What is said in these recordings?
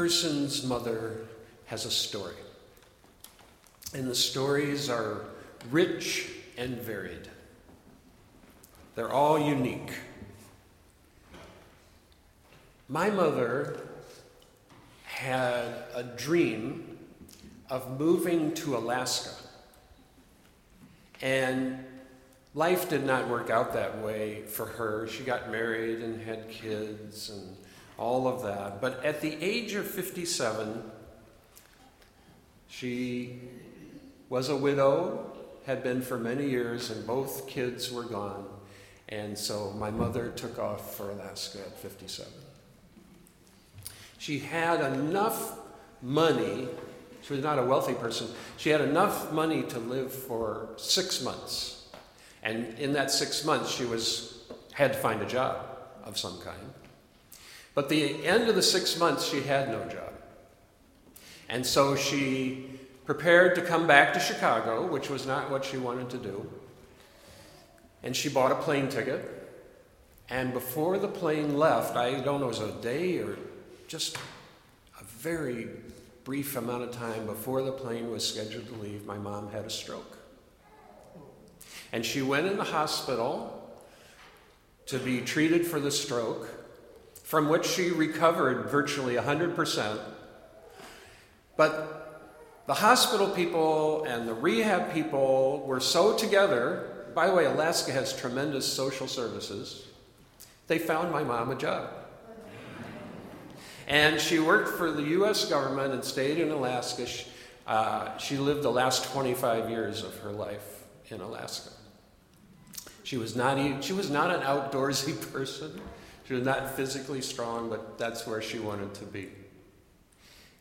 person's mother has a story. And the stories are rich and varied. They're all unique. My mother had a dream of moving to Alaska. And life did not work out that way for her. She got married and had kids and all of that. But at the age of 57, she was a widow, had been for many years, and both kids were gone. And so my mother took off for Alaska at 57. She had enough money, she was not a wealthy person, she had enough money to live for six months. And in that six months, she was, had to find a job of some kind. But the end of the six months, she had no job. And so she prepared to come back to Chicago, which was not what she wanted to do. And she bought a plane ticket. And before the plane left, I don't know, it was a day or just a very brief amount of time before the plane was scheduled to leave, my mom had a stroke. And she went in the hospital to be treated for the stroke, from which she recovered virtually 100%. But the hospital people and the rehab people were so together. By the way, Alaska has tremendous social services. They found my mom a job. And she worked for the U.S. government and stayed in Alaska. She, uh, she lived the last 25 years of her life in Alaska. She was not, she was not an outdoorsy person. She was not physically strong, but that's where she wanted to be.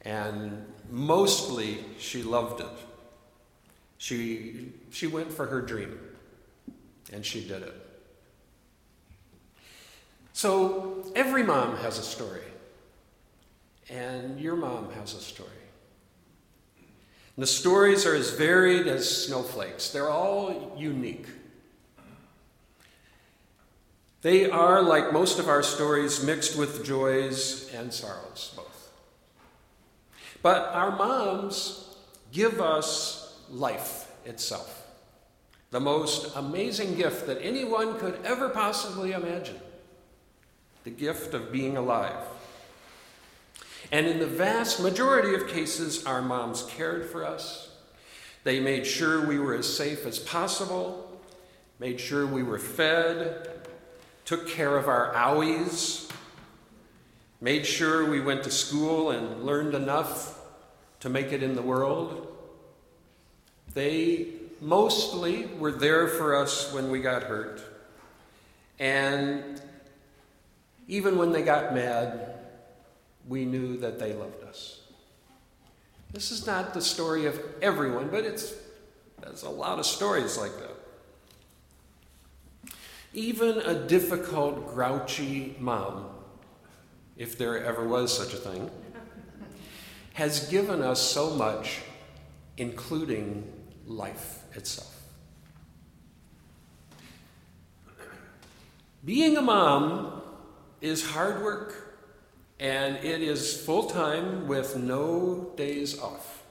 And mostly she loved it. She, she went for her dream, and she did it. So every mom has a story, and your mom has a story. And the stories are as varied as snowflakes, they're all unique. They are, like most of our stories, mixed with joys and sorrows, both. But our moms give us life itself, the most amazing gift that anyone could ever possibly imagine the gift of being alive. And in the vast majority of cases, our moms cared for us. They made sure we were as safe as possible, made sure we were fed, took care of our owies, made sure we went to school and learned enough to make it in the world. They mostly were there for us when we got hurt. And even when they got mad, we knew that they loved us. This is not the story of everyone, but it's there's a lot of stories like that. Even a difficult, grouchy mom if there ever was such a thing, has given us so much, including life itself. Being a mom is hard work, and it is full time with no days off.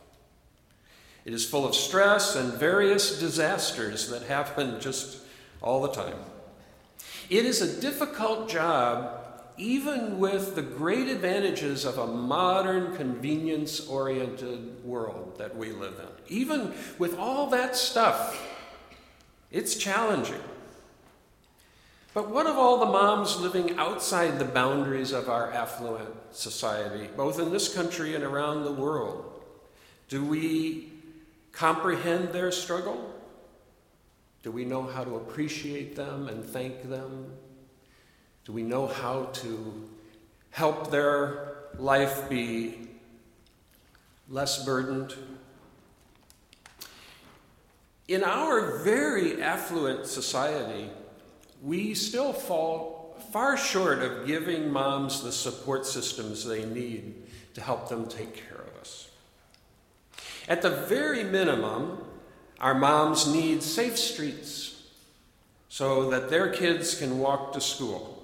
It is full of stress and various disasters that happen just all the time. It is a difficult job even with the great advantages of a modern, convenience oriented world that we live in, even with all that stuff, it's challenging. But what of all the moms living outside the boundaries of our affluent society, both in this country and around the world? Do we comprehend their struggle? Do we know how to appreciate them and thank them? Do we know how to help their life be less burdened? In our very affluent society, we still fall far short of giving moms the support systems they need to help them take care of us. At the very minimum, our moms need safe streets so that their kids can walk to school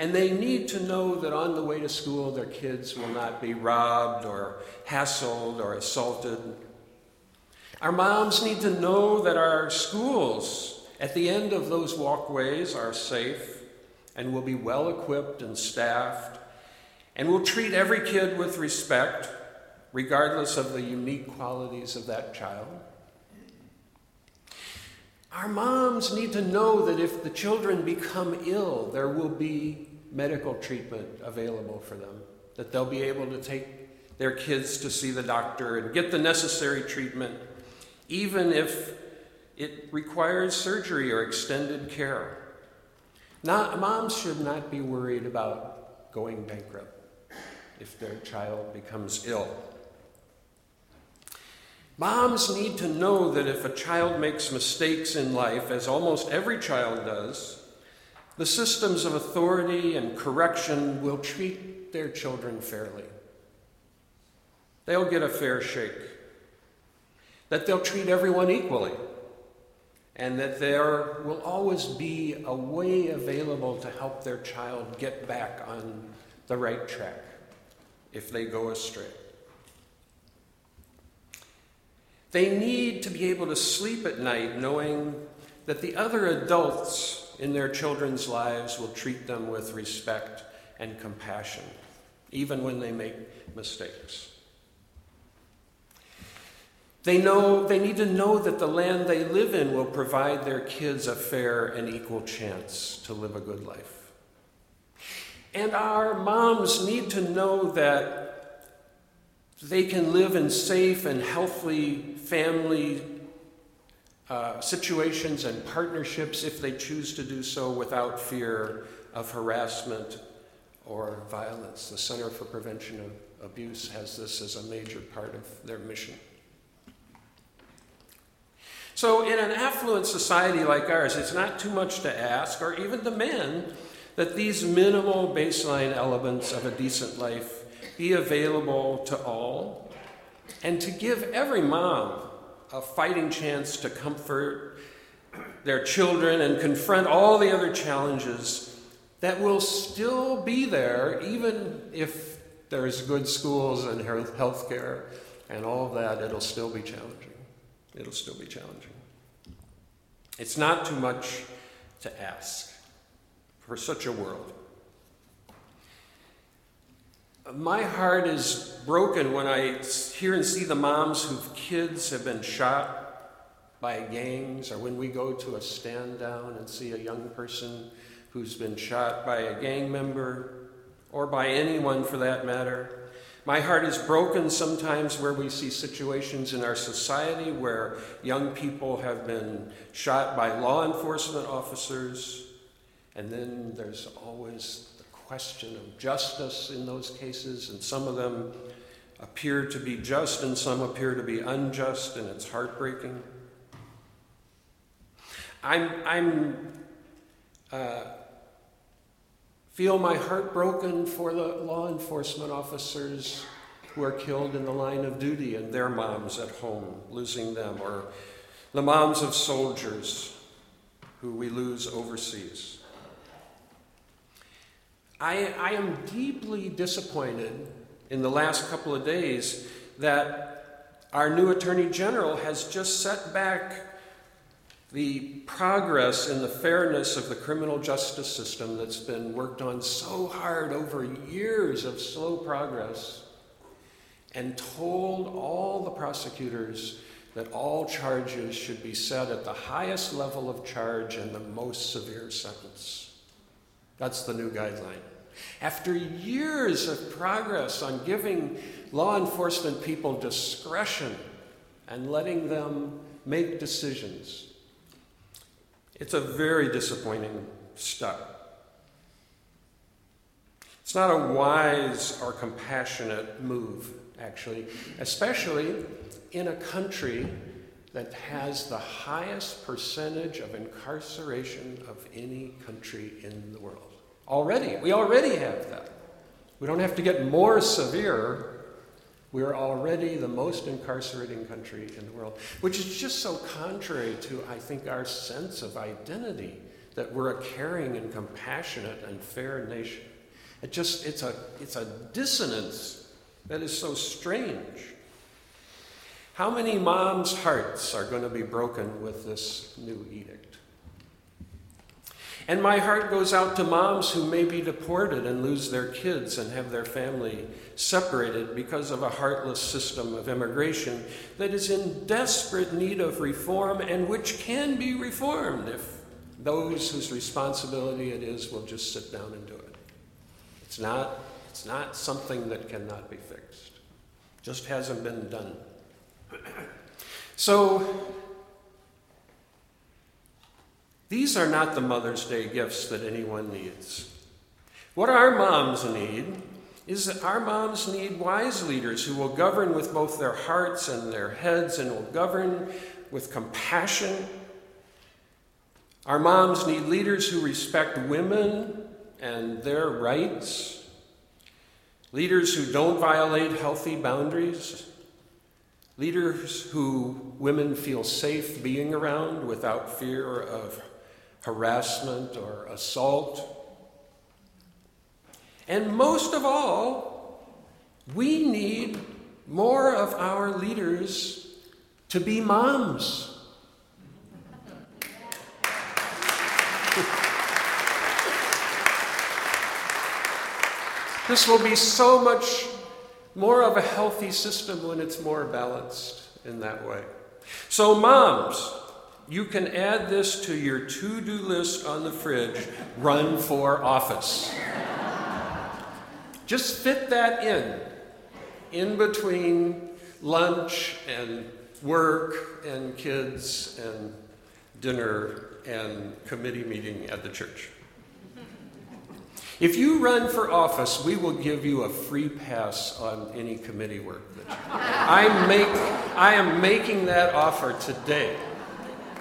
And they need to know that on the way to school, their kids will not be robbed or hassled or assaulted. Our moms need to know that our schools at the end of those walkways are safe and will be well equipped and staffed and will treat every kid with respect, regardless of the unique qualities of that child. Our moms need to know that if the children become ill, there will be medical treatment available for them, that they'll be able to take their kids to see the doctor and get the necessary treatment, even if it requires surgery or extended care. Not, moms should not be worried about going bankrupt if their child becomes ill. Moms need to know that if a child makes mistakes in life, as almost every child does, the systems of authority and correction will treat their children fairly. They'll get a fair shake. That they'll treat everyone equally. And that there will always be a way available to help their child get back on the right track if they go astray. They need to be able to sleep at night knowing that the other adults in their children's lives will treat them with respect and compassion, even when they make mistakes. They know they need to know that the land they live in will provide their kids a fair and equal chance to live a good life. And our moms need to know that they can live in safe and healthy family uh, situations and partnerships if they choose to do so without fear of harassment or violence. The Center for Prevention of Abuse has this as a major part of their mission. So, in an affluent society like ours, it's not too much to ask or even demand that these minimal baseline elements of a decent life be available to all, and to give every mom a fighting chance to comfort their children and confront all the other challenges that will still be there, even if there's good schools and health care and all of that, it'll still be challenging. It'll still be challenging. It's not too much to ask for such a world. My heart is broken when I hear and see the moms whose kids have been shot by gangs, or when we go to a stand down and see a young person who's been shot by a gang member, or by anyone for that matter. My heart is broken sometimes where we see situations in our society where young people have been shot by law enforcement officers and then there's always question of justice in those cases, and some of them appear to be just and some appear to be unjust, and it's heartbreaking. I'm, I'm uh, feel my heart broken for the law enforcement officers who are killed in the line of duty and their moms at home, losing them, or the moms of soldiers who we lose overseas. I, I am deeply disappointed in the last couple of days that our new Attorney General has just set back the progress in the fairness of the criminal justice system that's been worked on so hard over years of slow progress and told all the prosecutors that all charges should be set at the highest level of charge and the most severe sentence. That's the new guideline. After years of progress on giving law enforcement people discretion and letting them make decisions, it's a very disappointing step. It's not a wise or compassionate move, actually, especially in a country that has the highest percentage of incarceration of any country in the world. Already. We already have that. We don't have to get more severe. We're already the most incarcerating country in the world, which is just so contrary to, I think, our sense of identity that we're a caring and compassionate and fair nation. It just, it's a, it's a dissonance that is so strange. How many moms' hearts are going to be broken with this new edict? And my heart goes out to moms who may be deported and lose their kids and have their family separated because of a heartless system of immigration that is in desperate need of reform and which can be reformed if those whose responsibility it is will just sit down and do it. It's not, it's not something that cannot be fixed. Just hasn't been done. so these are not the Mother's Day gifts that anyone needs. What our moms need is that our moms need wise leaders who will govern with both their hearts and their heads and will govern with compassion. Our moms need leaders who respect women and their rights, leaders who don't violate healthy boundaries, leaders who women feel safe being around without fear of harassment or assault. And most of all, we need more of our leaders to be moms. This will be so much more of a healthy system when it's more balanced in that way. So, moms, you can add this to your to do list on the fridge run for office. Just fit that in, in between lunch and work and kids and dinner and committee meeting at the church. If you run for office, we will give you a free pass on any committee work. I, make, I am making that offer today,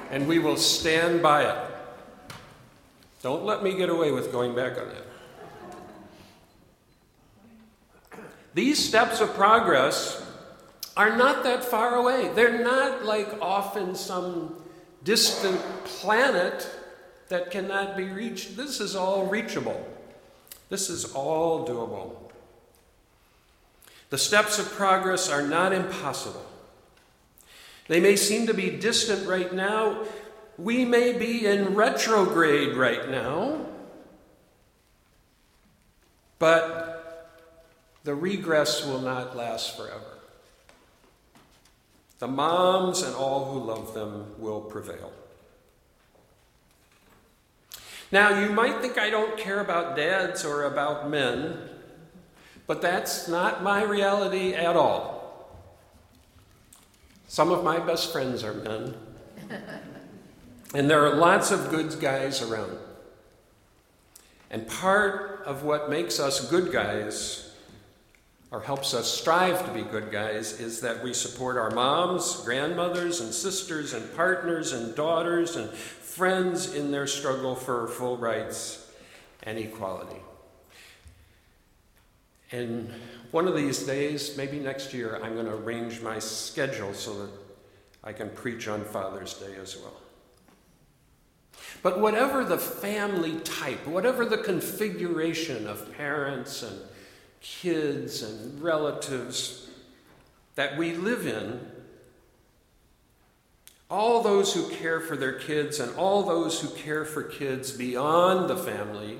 and we will stand by it. Don't let me get away with going back on that. These steps of progress are not that far away. They're not like off in some distant planet that cannot be reached. This is all reachable. This is all doable. The steps of progress are not impossible. They may seem to be distant right now. We may be in retrograde right now. But the regress will not last forever. The moms and all who love them will prevail. Now, you might think I don't care about dads or about men, but that's not my reality at all. Some of my best friends are men, and there are lots of good guys around. And part of what makes us good guys, or helps us strive to be good guys, is that we support our moms, grandmothers, and sisters, and partners, and daughters, and friends in their struggle for full rights and equality. And one of these days, maybe next year, I'm going to arrange my schedule so that I can preach on Father's Day as well. But whatever the family type, whatever the configuration of parents and kids and relatives that we live in, all those who care for their kids and all those who care for kids beyond the family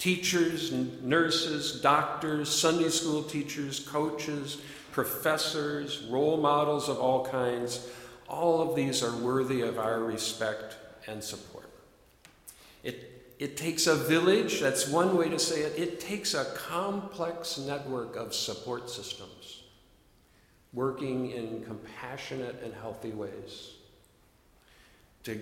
teachers, nurses, doctors, Sunday school teachers, coaches, professors, role models of all kinds all of these are worthy of our respect and support. It, it takes a village, that's one way to say it. It takes a complex network of support systems working in compassionate and healthy ways to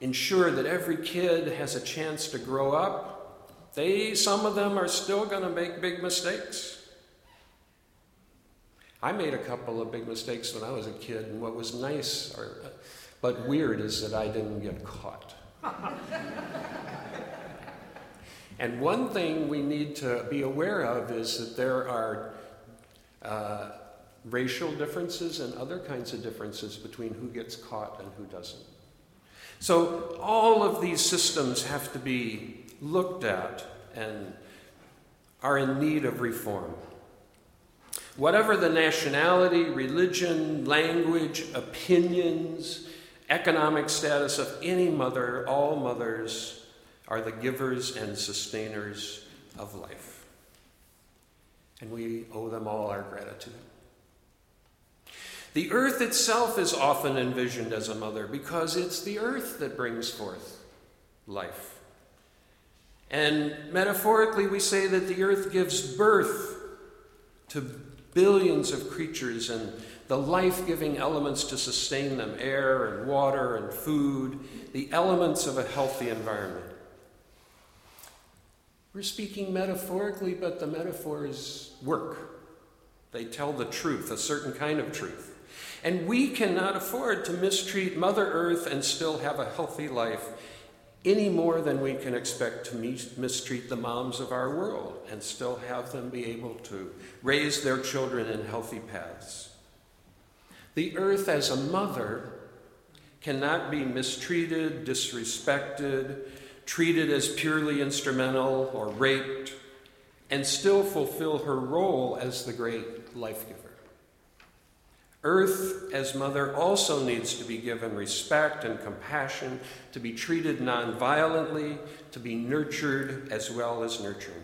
ensure that every kid has a chance to grow up. They, some of them are still going to make big mistakes. I made a couple of big mistakes when I was a kid, and what was nice or, but weird is that I didn't get caught. and one thing we need to be aware of is that there are uh, racial differences and other kinds of differences between who gets caught and who doesn't. So, all of these systems have to be looked at and are in need of reform. Whatever the nationality, religion, language, opinions, economic status of any mother, all mothers are the givers and sustainers of life. And we owe them all our gratitude. The earth itself is often envisioned as a mother because it's the earth that brings forth life. And metaphorically, we say that the earth gives birth to billions of creatures and the life giving elements to sustain them air and water and food, the elements of a healthy environment. We're speaking metaphorically, but the metaphors work. They tell the truth, a certain kind of truth. And we cannot afford to mistreat Mother Earth and still have a healthy life any more than we can expect to mistreat the moms of our world and still have them be able to raise their children in healthy paths. The earth as a mother cannot be mistreated, disrespected, treated as purely instrumental, or raped, and still fulfill her role as the great life giver. Earth, as mother, also needs to be given respect and compassion, to be treated nonviolently, to be nurtured as well as nurturing.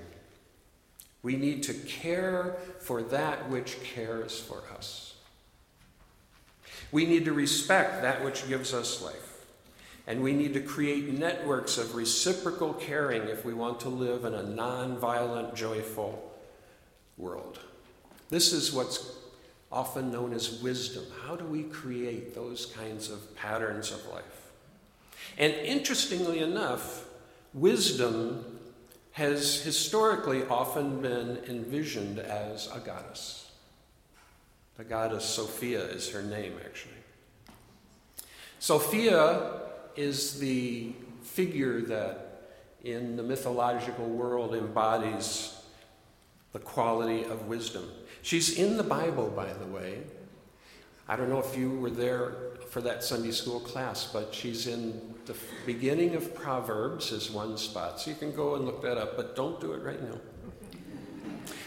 We need to care for that which cares for us. We need to respect that which gives us life. And we need to create networks of reciprocal caring if we want to live in a nonviolent, joyful world. This is what's often known as wisdom. How do we create those kinds of patterns of life? And interestingly enough, wisdom has historically often been envisioned as a goddess. The goddess Sophia is her name, actually. Sophia is the figure that in the mythological world embodies the quality of wisdom. She's in the Bible, by the way. I don't know if you were there for that Sunday school class, but she's in the beginning of Proverbs, is one spot. So you can go and look that up, but don't do it right now.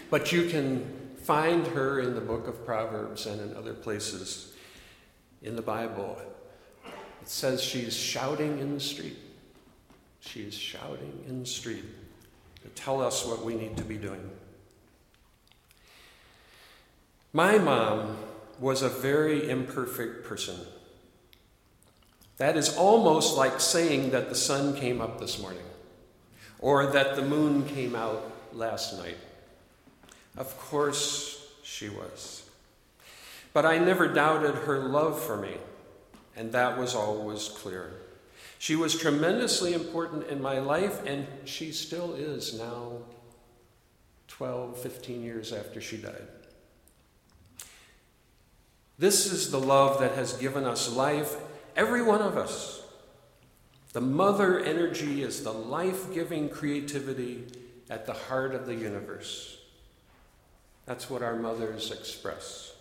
But you can find her in the book of Proverbs and in other places in the Bible. It says she's shouting in the street. She's shouting in the street to tell us what we need to be doing. My mom was a very imperfect person. That is almost like saying that the sun came up this morning or that the moon came out last night. Of course, she was. But I never doubted her love for me, and that was always clear. She was tremendously important in my life, and she still is now, 12, 15 years after she died. This is the love that has given us life, every one of us. The mother energy is the life giving creativity at the heart of the universe. That's what our mothers express.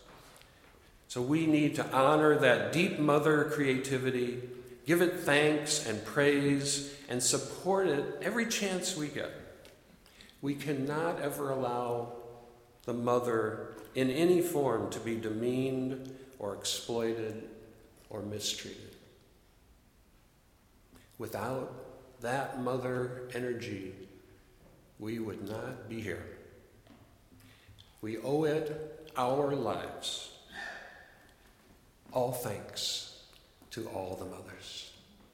So we need to honor that deep mother creativity, give it thanks and praise, and support it every chance we get. We cannot ever allow the mother in any form to be demeaned or exploited or mistreated. Without that mother energy, we would not be here. We owe it our lives. All thanks to all the mothers.